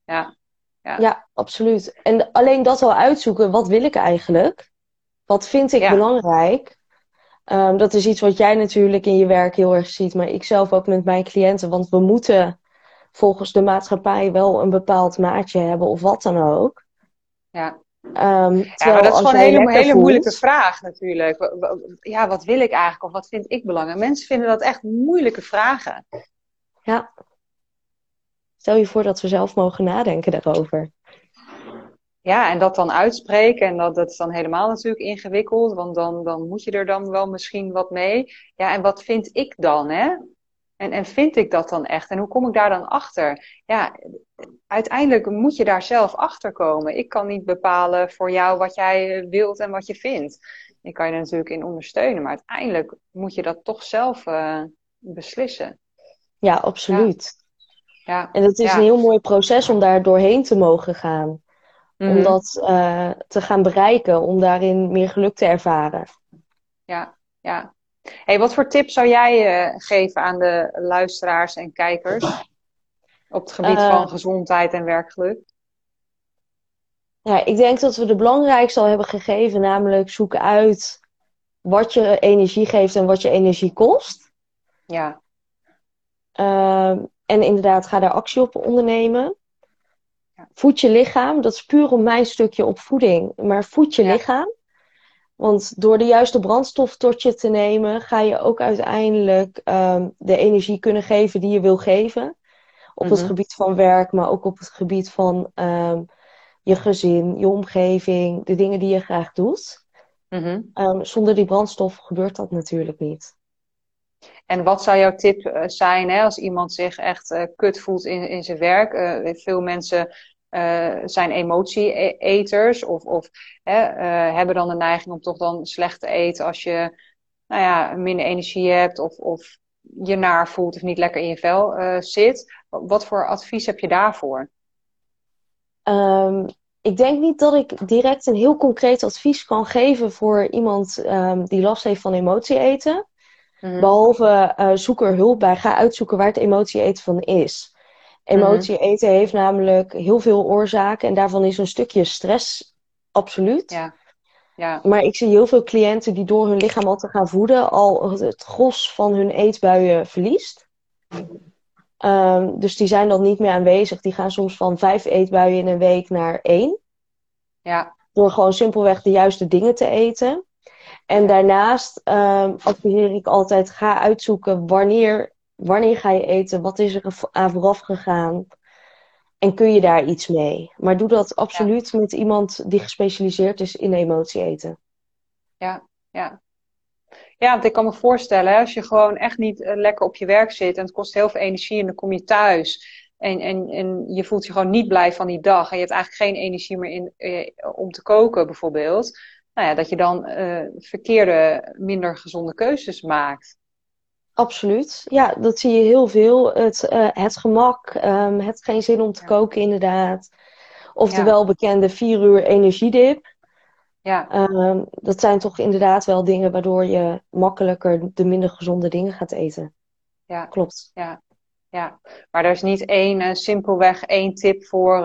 Ja. Ja. ja, absoluut. En alleen dat al uitzoeken, wat wil ik eigenlijk? Wat vind ik belangrijk? Um, dat is iets wat jij natuurlijk in je werk heel erg ziet, maar ik zelf ook met mijn cliënten. Want we moeten volgens de maatschappij wel een bepaald maatje hebben of wat dan ook. Ja. Um, ja, maar dat is gewoon een hele, hele moeilijke vraag natuurlijk. Ja, wat wil ik eigenlijk of wat vind ik belangrijk? Mensen vinden dat echt moeilijke vragen. Ja. Stel je voor dat we zelf mogen nadenken daarover. Ja, en dat dan uitspreken. En dat, dat is dan helemaal natuurlijk ingewikkeld. Want dan, dan moet je er dan wel misschien wat mee. Ja, en wat vind ik dan, hè? En, en vind ik dat dan echt? En hoe kom ik daar dan achter? Ja, uiteindelijk moet je daar zelf achter komen. Ik kan niet bepalen voor jou wat jij wilt en wat je vindt. Ik kan je er natuurlijk in ondersteunen, maar uiteindelijk moet je dat toch zelf uh, beslissen. Ja, absoluut. Ja. En het is een heel mooi proces om daar doorheen te mogen gaan. Om mhm. dat uh, te gaan bereiken, om daarin meer geluk te ervaren. Ja, ja. Hey, wat voor tips zou jij uh, geven aan de luisteraars en kijkers op het gebied van gezondheid en werkgeluk? Ja, ik denk dat we de belangrijkste al hebben gegeven, namelijk zoek uit wat je energie geeft en wat je energie kost. Ja. Uh, en inderdaad, ga daar actie op ondernemen. Voed je lichaam, dat is puur om mijn stukje op voeding, maar voed je lichaam. Want door de juiste brandstof tot je te nemen, ga je ook uiteindelijk um, de energie kunnen geven die je wil geven. Op het mhm. gebied van werk, maar ook op het gebied van um, je gezin, je omgeving, de dingen die je graag doet. Mm um, zonder die brandstof gebeurt dat natuurlijk niet. En wat zou jouw tip eh, zijn hè, als iemand zich echt uh, kut voelt in, in zijn werk? Uh, veel mensen uh, zijn emotieeters of, of hebben dan de neiging om toch dan slecht te eten als je nou ja, minder energie hebt of, of je naar voelt of niet lekker in je vel zit. Wat voor advies heb je daarvoor? Um, ik denk niet dat ik direct een heel concreet advies kan geven voor iemand um, die last heeft van emotie Mhm. Behalve uh, zoek er hulp bij. Ga uitzoeken waar het emotie eten van is. Emotie mhm. eten heeft namelijk heel veel oorzaken. En daarvan is een stukje stress absoluut. Ja. Ja. Maar ik zie heel veel cliënten die door hun lichaam al te gaan voeden, al het gros van hun eetbuien verliest. Um, dus die zijn dan niet meer aanwezig. Die gaan soms van vijf eetbuien in een week naar één. Ja. Door gewoon simpelweg de juiste dingen te eten. En daarnaast um, adviseer ik altijd: ga uitzoeken wanneer, wanneer ga je eten, wat is er aan vooraf gegaan. En kun je daar iets mee? Maar doe dat absoluut met iemand die gespecialiseerd is in emotie eten. Ja, ja. Ja, want ik kan me voorstellen, als je gewoon echt niet eh, lekker op je werk zit en het kost heel veel energie en dan kom je thuis en, en, en je voelt je gewoon niet blij van die dag en je hebt eigenlijk geen energie meer in, eh, om te koken bijvoorbeeld nou ja, dat je dan uh, verkeerde, minder gezonde keuzes maakt. Absoluut. Ja, dat zie je heel veel. Het, uh, het gemak, um, het geen zin om te koken, inderdaad. Of de welbekende vier uur energiedip. Ja. Um, dat zijn toch inderdaad wel dingen waardoor je makkelijker de minder gezonde dingen gaat eten. Ja. Klopt. Ja. Ja, maar er is niet één, uh, simpelweg één tip voor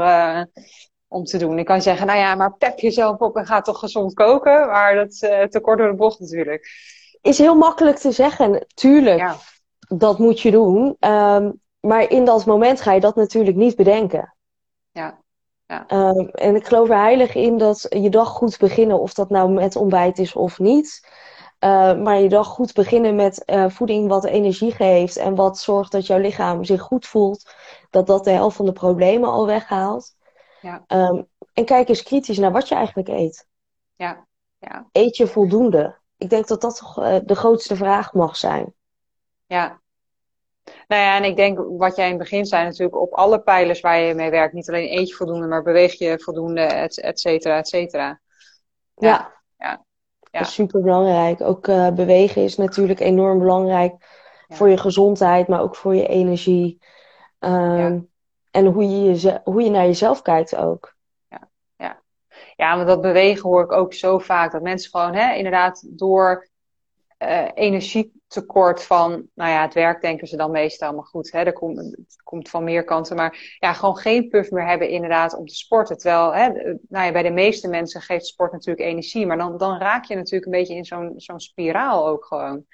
om te doen. Ik kan zeggen, nou ja, maar pep jezelf op en ga toch gezond koken. Maar dat is uh, te kort door de bocht natuurlijk. Is heel makkelijk te zeggen. Tuurlijk, ja. dat moet je doen. Um, maar in dat moment ga je dat natuurlijk niet bedenken. Ja. ja. Um, en ik geloof er heilig in dat je dag goed beginnen, of dat nou met ontbijt is of niet. Uh, maar je dag goed beginnen met uh, voeding wat energie geeft en wat zorgt dat jouw lichaam zich goed voelt, dat dat de helft van de problemen al weghaalt. Ja. Um, en kijk eens kritisch naar wat je eigenlijk eet. Ja. Ja. Eet je voldoende? Ik denk dat dat toch uh, de grootste vraag mag zijn. Ja. Nou ja, en ik denk wat jij in het begin zei, natuurlijk op alle pijlers waar je mee werkt. Niet alleen eet je voldoende, maar beweeg je voldoende, et, et cetera, et cetera. Ja. ja. ja. Dat is super belangrijk. Ook uh, bewegen is natuurlijk enorm belangrijk ja. voor je gezondheid, maar ook voor je energie. Um, en hoe je, je, hoe je naar jezelf kijkt ook. Ja, ja. ja, maar dat bewegen hoor ik ook zo vaak. Dat mensen gewoon hè, inderdaad door uh, energie tekort van, nou ja, het werk denken ze dan meestal, maar goed, hè, er komt, het komt van meer kanten. Maar ja, gewoon geen puff meer hebben inderdaad om te sporten. Terwijl, hè, nou ja, bij de meeste mensen geeft sport natuurlijk energie, maar dan, dan raak je natuurlijk een beetje in zo'n zo'n spiraal ook gewoon.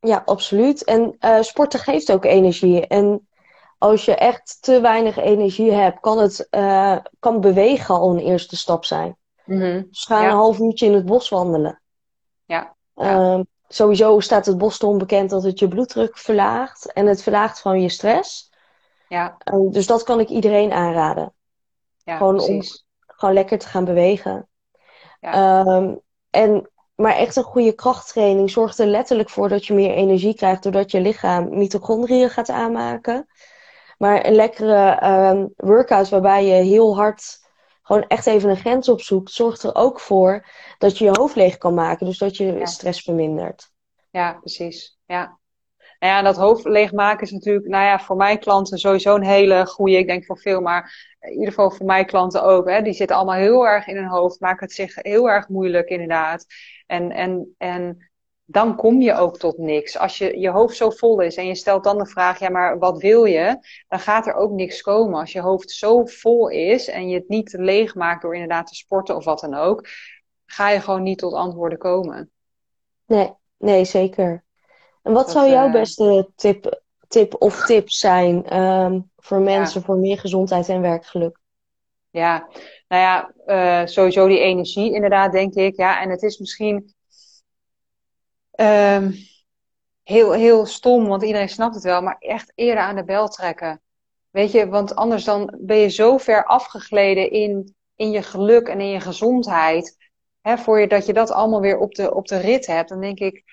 Ja, absoluut. En uh, sporten geeft ook energie. En als je echt te weinig energie hebt, kan het uh, kan bewegen al een eerste stap zijn. Mm Dus ga een half uurtje in het bos wandelen. Ja. Uh, sowieso staat het bos onbekend dat het je bloeddruk verlaagt. En het verlaagt gewoon je stress. Ja. Uh, dus dat kan ik iedereen aanraden. Ja, gewoon precies. om gewoon lekker te gaan bewegen. Ja. Um, en maar echt een goede krachttraining zorgt er letterlijk voor dat je meer energie krijgt doordat je lichaam mitochondriën gaat aanmaken. Maar een lekkere um, workout waarbij je heel hard gewoon echt even een grens opzoekt, zorgt er ook voor dat je je hoofd leeg kan maken. Dus dat je Ja. stress vermindert. Ja, precies. Ja. Nou ja, dat hoofd leegmaken is natuurlijk, nou ja, voor mijn klanten sowieso een hele goede. Ik denk voor veel, maar in ieder geval voor mijn klanten ook. Hè. Die zitten allemaal heel erg in hun hoofd, maken het zich heel erg moeilijk inderdaad. En, en, en dan kom je ook tot niks. Als je, je hoofd zo vol is en je stelt dan de vraag, ja, maar wat wil je? Dan gaat er ook niks komen. Als je hoofd zo vol is en je het niet leeg maakt door inderdaad te sporten of wat dan ook, ga je gewoon niet tot antwoorden komen. Nee, nee, zeker. En wat Dat, zou jouw eh, beste tip, tip of tips zijn ehm, voor mensen voor meer gezondheid en werkgeluk? Ja, nou ja, uh, sowieso die energie inderdaad, denk ik. Ja, en het is misschien um, heel, heel stom, want iedereen snapt het wel, maar echt eerder aan de bel trekken. Weet je, want anders dan ben je zo ver afgegleden in, in je geluk en in je gezondheid. Hè, voor je dat je dat allemaal weer op de, op de rit hebt. Dan denk ik,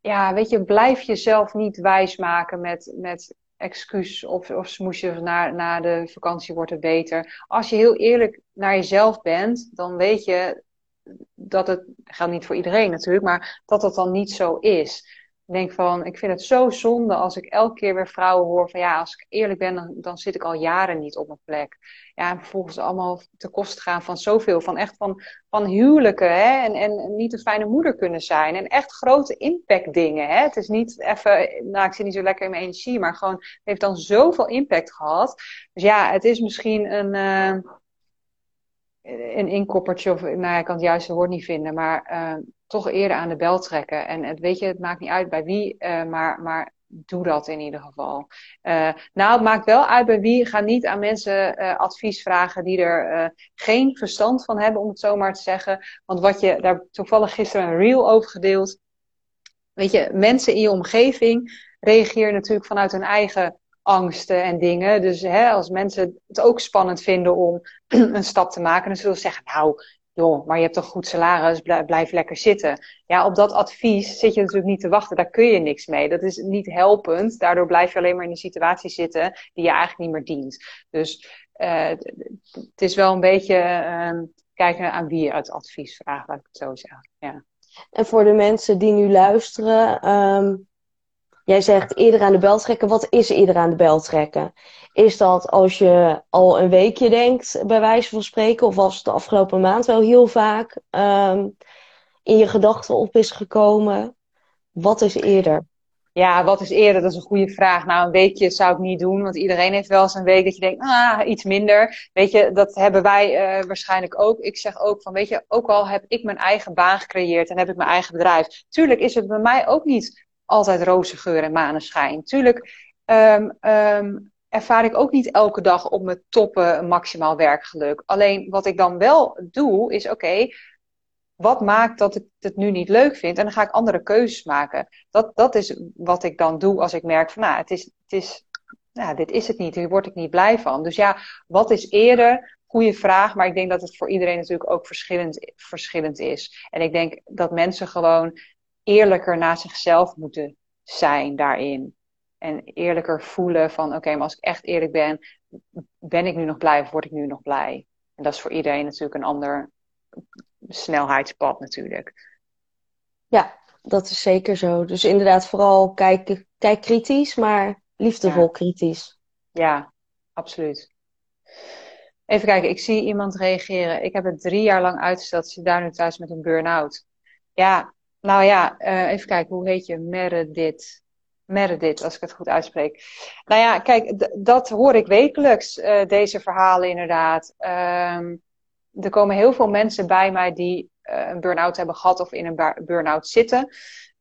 ja, weet je, blijf jezelf niet wijsmaken met, met excuus of, of smoesjes na, na de vakantie wordt het beter. Als je heel eerlijk naar jezelf bent, dan weet je dat het, geldt niet voor iedereen natuurlijk, maar dat dat dan niet zo is. Ik denk van, ik vind het zo zonde als ik elke keer weer vrouwen hoor van ja, als ik eerlijk ben, dan, zit ik al jaren niet op mijn plek. Ja, en vervolgens allemaal te kost gaan van zoveel, van echt van, van huwelijken hè, en, en niet een fijne moeder kunnen zijn. En echt grote impact dingen. Hè. Het is niet even, nou ik zit niet zo lekker in mijn energie, maar gewoon, heeft dan zoveel impact gehad. Dus ja, het is misschien een... Uh, een inkoppertje, of nou ja, ik kan het juiste woord niet vinden, maar uh, toch eerder aan de bel trekken. En weet je, het maakt niet uit bij wie, uh, maar, maar doe dat in ieder geval. Uh, nou, het maakt wel uit bij wie. Ga niet aan mensen advies vragen die er geen verstand van hebben, om het zo maar te zeggen. Want wat je, daar toevallig gisteren een reel over gedeeld. Weet je, mensen in je omgeving reageren natuurlijk vanuit hun eigen angsten en dingen. Dus hè, als mensen het ook spannend vinden om een stap te maken, dan zullen ze zeggen, nou, joh, maar je hebt toch goed salaris, blijf lekker zitten. Ja, op dat advies zit je natuurlijk niet te wachten, daar kun je niks mee. Dat is niet helpend, daardoor blijf je alleen maar in een situatie zitten die je eigenlijk niet meer dient. Dus uh, het is wel een beetje uh, kijken aan wie je het advies vraagt, laat ik het zo zeggen. Ja. En voor de mensen die nu luisteren, um Jij zegt eerder aan de bel trekken. Wat is eerder aan de bel trekken? Is dat als je al een weekje denkt, bij wijze van spreken, of was het de afgelopen maand wel heel vaak um, in je gedachten op is gekomen? Wat is eerder? Ja, wat is eerder? Dat is een goede vraag. Nou, een weekje zou ik niet doen, want iedereen heeft wel eens een week dat je denkt, ah, iets minder. Weet je, dat hebben wij uh, waarschijnlijk ook. Ik zeg ook van, weet je, ook al heb ik mijn eigen baan gecreëerd en heb ik mijn eigen bedrijf. Tuurlijk is het bij mij ook niet altijd roze geur en maneschijn. Tuurlijk um, um, ervaar ik ook niet elke dag op mijn toppen maximaal werkgeluk. Alleen wat ik dan wel doe, is oké, wat maakt dat ik het nu niet leuk vind? En dan ga ik andere keuzes maken. Dat, dat is wat ik dan doe als ik merk van, nou, het is, het is, nou, dit is het niet, hier word ik niet blij van. Dus ja, wat is eerder? Goeie vraag, maar ik denk dat het voor iedereen natuurlijk ook verschillend, verschillend is. En ik denk dat mensen gewoon eerlijker naar zichzelf moeten zijn daarin. En eerlijker voelen van oké, okay, maar als ik echt eerlijk ben, ben ik nu nog blij of word ik nu nog blij? En dat is voor iedereen natuurlijk een ander snelheidspad natuurlijk. Ja, dat is zeker zo. Dus inderdaad, vooral kijk, kijk kritisch, maar liefdevol ja. kritisch. Ja, absoluut. Even kijken, ik zie iemand reageren. Ik heb het drie jaar lang uitgesteld. Zit daar nu thuis met een burn-out. Ja, nou ja, uh, even kijken, hoe heet je? Meredith. Meredith, als ik het goed uitspreek. Nou ja, kijk, dat hoor ik wekelijks, uh, deze verhalen inderdaad. Um, er komen heel veel mensen bij mij die uh, een burn-out hebben gehad of in een burn-out zitten.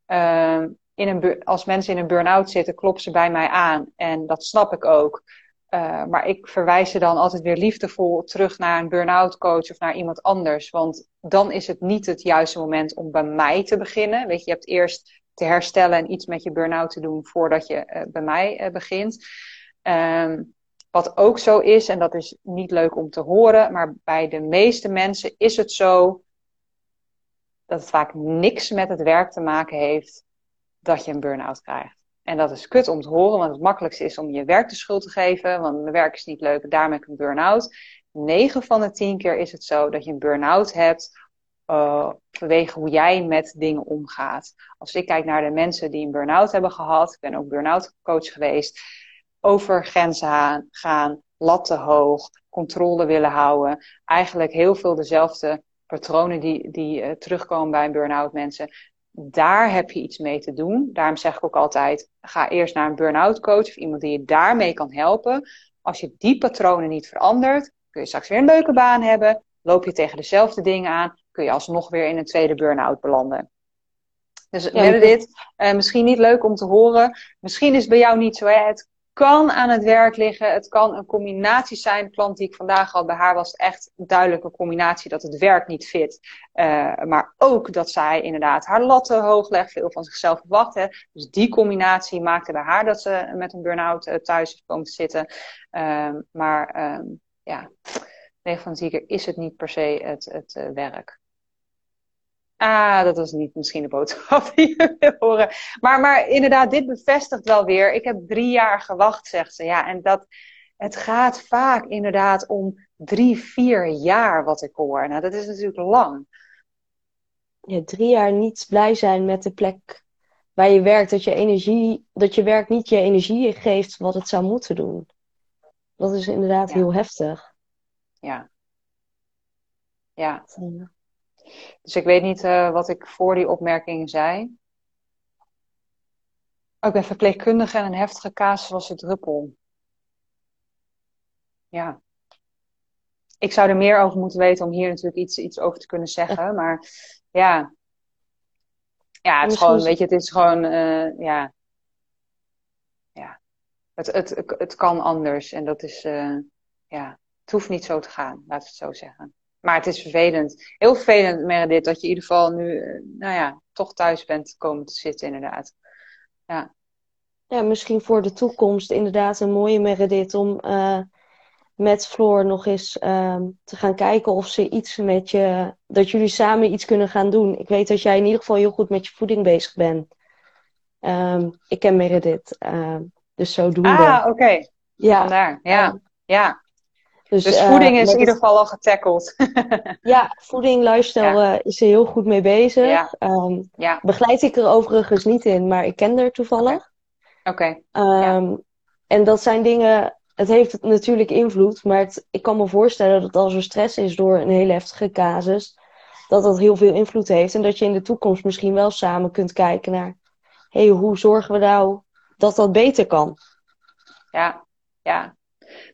Uh, in een als mensen in een burn-out zitten, kloppen ze bij mij aan. En dat snap ik ook. Uh, maar ik verwijs ze dan altijd weer liefdevol terug naar een burn-out coach of naar iemand anders. Want dan is het niet het juiste moment om bij mij te beginnen. Weet je, je hebt eerst te herstellen en iets met je burn-out te doen voordat je uh, bij mij uh, begint. Um, wat ook zo is, en dat is niet leuk om te horen, maar bij de meeste mensen is het zo dat het vaak niks met het werk te maken heeft dat je een burn-out krijgt. En dat is kut om te horen, want het makkelijkste is om je werk de schuld te geven, want mijn werk is niet leuk, daarom heb ik een burn-out. 9 van de 10 keer is het zo dat je een burn-out hebt uh, vanwege hoe jij met dingen omgaat. Als ik kijk naar de mensen die een burn-out hebben gehad, ik ben ook burn-out coach geweest, over grenzen gaan, latten hoog, controle willen houden. Eigenlijk heel veel dezelfde patronen die, die uh, terugkomen bij een burn-out mensen. Daar heb je iets mee te doen. Daarom zeg ik ook altijd: ga eerst naar een burn-out coach of iemand die je daarmee kan helpen. Als je die patronen niet verandert, kun je straks weer een leuke baan hebben. Loop je tegen dezelfde dingen aan, kun je alsnog weer in een tweede burn-out belanden. Dus ja, dit, uh, misschien niet leuk om te horen. Misschien is het bij jou niet zo. Hè? Het kan aan het werk liggen. Het kan een combinatie zijn. De klant die ik vandaag had, bij haar was echt duidelijk een combinatie dat het werk niet fit. Uh, maar ook dat zij inderdaad haar latten hoog legt, veel van zichzelf verwacht. Dus die combinatie maakte bij haar dat ze met een burn-out uh, thuis te zitten. Uh, maar um, ja, 9 van de 10 keer is het niet per se het, het uh, werk. Ah, dat was niet misschien de boodschap die je wil horen. Maar, maar inderdaad, dit bevestigt wel weer. Ik heb drie jaar gewacht, zegt ze. Ja, en dat, het gaat vaak inderdaad om drie, vier jaar wat ik hoor. Nou, dat is natuurlijk lang. Ja, drie jaar niet blij zijn met de plek waar je werkt. Dat je, energie, dat je werk niet je energie geeft wat het zou moeten doen. Dat is inderdaad ja. heel heftig. Ja. Ja. Dus ik weet niet uh, wat ik voor die opmerkingen zei. Oh, ik ben verpleegkundige en een heftige casus was het druppel. Ja. Ik zou er meer over moeten weten om hier natuurlijk iets, iets over te kunnen zeggen. Maar ja. Ja, het is gewoon, weet je, het is gewoon, uh, ja. Ja. Het, het, het, het kan anders en dat is, uh, ja. Het hoeft niet zo te gaan, laten we het zo zeggen. Maar het is vervelend. Heel vervelend, Meredith, dat je in ieder geval nu, eh, nou ja, toch thuis bent komen te zitten, inderdaad. Ja. Ja, misschien voor de toekomst inderdaad een mooie Meredith om uh, met Floor nog eens uh, te gaan kijken of ze iets met je, dat jullie samen iets kunnen gaan doen. Ik weet dat jij in ieder geval heel goed met je voeding bezig bent. Um, ik ken Meredith, uh, dus zodoende. Ah, oké. Okay. Ja. Vandaar, ja. ja. Dus, dus eh, voeding is in ieder geval al getackled. ja, voeding, lifestyle ja. Uh, is er heel goed mee bezig. Ja. Um, ja. Begeleid ik er overigens niet in, maar ik ken er toevallig. Oké. Okay. Um, en dat zijn dingen, het heeft natuurlijk invloed, maar het, ik kan me voorstellen dat als er stress is door een hele heftige casus, dat dat heel veel invloed heeft. En dat je in de toekomst misschien wel samen kunt kijken naar, hé, hey, hoe zorgen we nou dat dat beter kan? Ja, ja.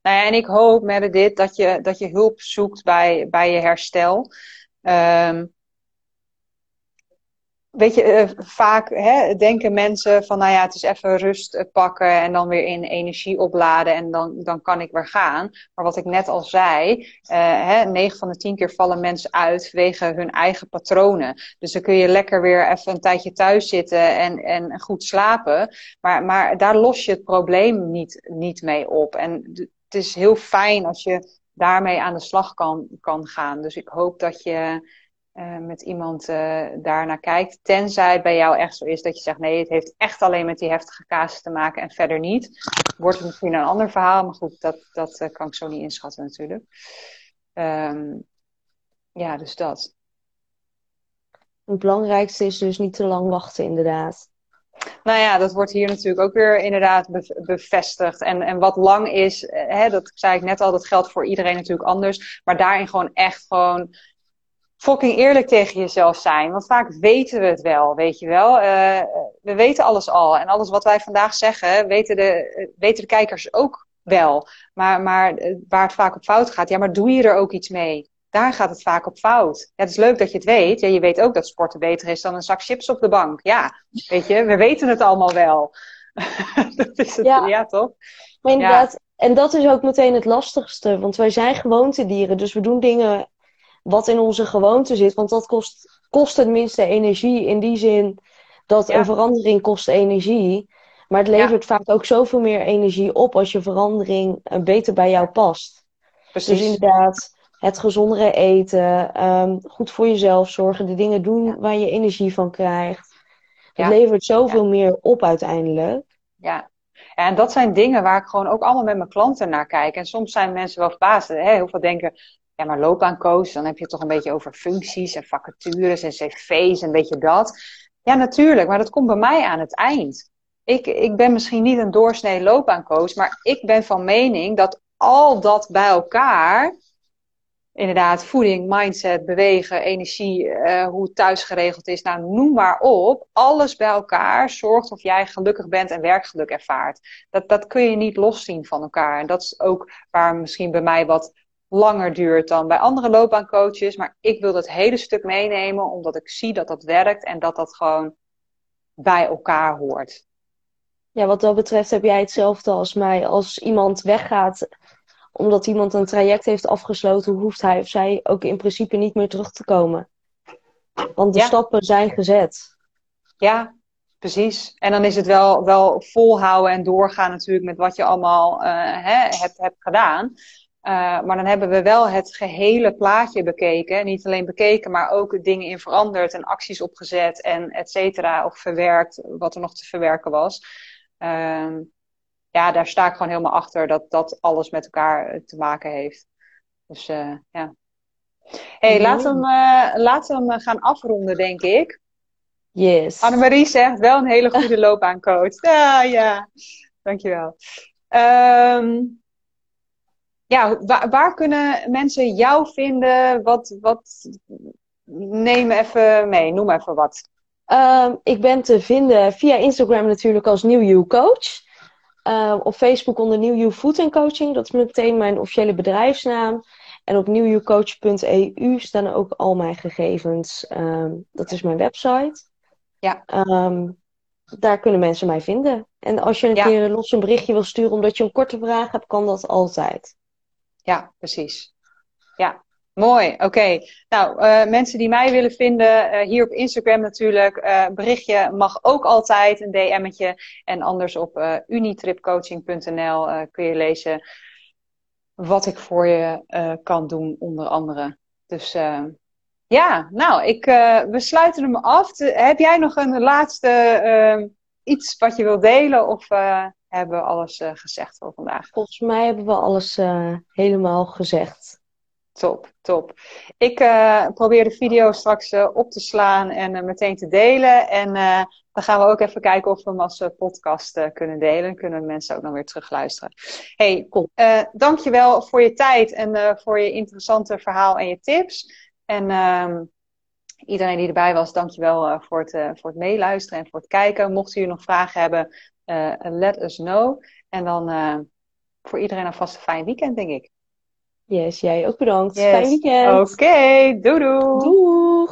Nou ja, en ik hoop met dit dat je, dat je hulp zoekt bij, bij je herstel. Um, weet je, uh, vaak hè, denken mensen van, nou ja, het is even rust eh, pakken en dan weer in energie opladen en dan, dan kan ik weer gaan. Maar wat ik net al zei, uh, hè, 9 van de 10 keer vallen mensen uit vanwege hun eigen patronen. Dus dan kun je lekker weer even een tijdje thuis zitten en, en goed slapen. Maar, maar daar los je het probleem niet, niet mee op. En het is heel fijn als je daarmee aan de slag kan, kan gaan. Dus ik hoop dat je uh, met iemand uh, daarnaar kijkt. Tenzij het bij jou echt zo is dat je zegt: nee, het heeft echt alleen met die heftige casus te maken en verder niet. Wordt het misschien een ander verhaal, maar goed, dat, dat uh, kan ik zo niet inschatten natuurlijk. Um, ja, dus dat. Het belangrijkste is dus niet te lang wachten, inderdaad. Nou ja, dat wordt hier natuurlijk ook weer inderdaad bevestigd. En, en wat lang is, hè, dat zei ik net al, dat geldt voor iedereen natuurlijk anders. Maar daarin gewoon echt gewoon fucking eerlijk tegen jezelf zijn. Want vaak weten we het wel, weet je wel. Uh, we weten alles al. En alles wat wij vandaag zeggen, weten de, weten de kijkers ook wel. Maar, maar waar het vaak op fout gaat, ja, maar doe je er ook iets mee? Daar gaat het vaak op fout. Ja, het is leuk dat je het weet. Ja, je weet ook dat sporten beter is dan een zak chips op de bank. Ja, weet je, we weten het allemaal wel. dat is het, ja, ja toch? Maar inderdaad, en dat is ook meteen het lastigste. Want wij zijn gewoontedieren, dus we doen dingen wat in onze gewoonte zit. Want dat kost, kost het minste energie in die zin dat een verandering kost energie. Maar het levert vaak ook zoveel meer energie op als je verandering eh, beter bij jou past. Precies. Dus inderdaad, het gezondere eten, ehm, goed voor jezelf zorgen, de dingen doen waar je energie van krijgt. Het levert zoveel meer op uiteindelijk. Ja. en dat zijn dingen waar ik gewoon ook allemaal met mijn klanten naar kijk. En soms zijn mensen wel verbaasd. Hè? Heel veel denken, ja, maar loopbaancoach, dan heb je het toch een beetje over functies en vacatures en cv's en weet je dat. Ja, natuurlijk, maar dat komt bij mij aan het eind. Ik, ik ben misschien niet een doorsnee loopbaancoach, maar ik ben van mening dat al dat bij elkaar, inderdaad, voeding, mindset, bewegen, energie, uh, hoe het thuis geregeld is, nou noem maar op, alles bij elkaar zorgt of jij gelukkig bent en werkgeluk ervaart. Dat, dat kun je niet loszien van elkaar. En dat is ook waar misschien bij mij wat langer duurt dan bij andere loopbaancoaches. Maar ik wil dat hele stuk meenemen, omdat ik zie dat dat werkt en dat dat gewoon bij elkaar hoort. Ja, wat dat betreft heb jij hetzelfde als mij. Als iemand weggaat omdat iemand een traject heeft afgesloten, hoeft hij of zij ook in principe niet meer terug te komen. Want de stappen zijn gezet. Ja, precies. En dan is het wel, wel volhouden en doorgaan natuurlijk met wat je allemaal uh, hè, hebt, hebt gedaan. Uh, maar dan hebben we wel het gehele plaatje bekeken. Niet alleen bekeken, maar ook dingen in veranderd en acties opgezet en et cetera. Of verwerkt, wat er nog te verwerken was. Uh, ja, daar sta ik gewoon helemaal achter dat dat alles met elkaar eh, te maken heeft. Dus uh, ja. hey, mm laten we hem, laten we hem gaan afronden, denk ik. Yes. Annemarie zegt wel een hele goede loopbaancoach. Ja, ja. Dankjewel. Um, ja, waar, waar, kunnen mensen jou vinden? Wat, wat, neem even mee, noem even wat. Um, ik ben te vinden via Instagram natuurlijk als New You Coach. Uh, op Facebook onder New You Food Coaching. Dat is meteen mijn officiële bedrijfsnaam. En op newyoucoach.eu staan ook al mijn gegevens. Um, dat is mijn website. Ja. Um, daar kunnen mensen mij vinden. En als je een keer los een berichtje wil sturen omdat je een korte vraag hebt, kan dat altijd ja, precies. Ja, mooi. Oké. Nou, uh, mensen die mij willen vinden, uh, hier op Instagram natuurlijk. Uh, berichtje mag ook altijd, een DM'tje. En anders op unitripcoaching.nl kun je lezen wat ik voor je kan doen, onder andere. Dus ja, nou, ik, we sluiten hem af. heb jij nog een laatste iets wat je wilt delen? Of hebben we alles uh, gezegd voor vandaag. Volgens mij hebben we alles uh, helemaal gezegd. Top, top. Ik uh, probeer de video straks op te slaan en meteen te delen. En dan gaan we ook even kijken of we hem als podcast kunnen delen. Dan kunnen mensen ook nog weer terugluisteren. Hey, cool. dankjewel voor je tijd en voor je interessante verhaal en je tips. En ehm, iedereen die erbij was, dankjewel voor, het, voor het meeluisteren en voor het kijken. Mochten jullie nog vragen hebben, uh, let us know. En dan uh, voor iedereen alvast een fijn weekend, denk ik. Yes, jij ook bedankt. Fijn weekend. Oké, okay, doei doei. Doei.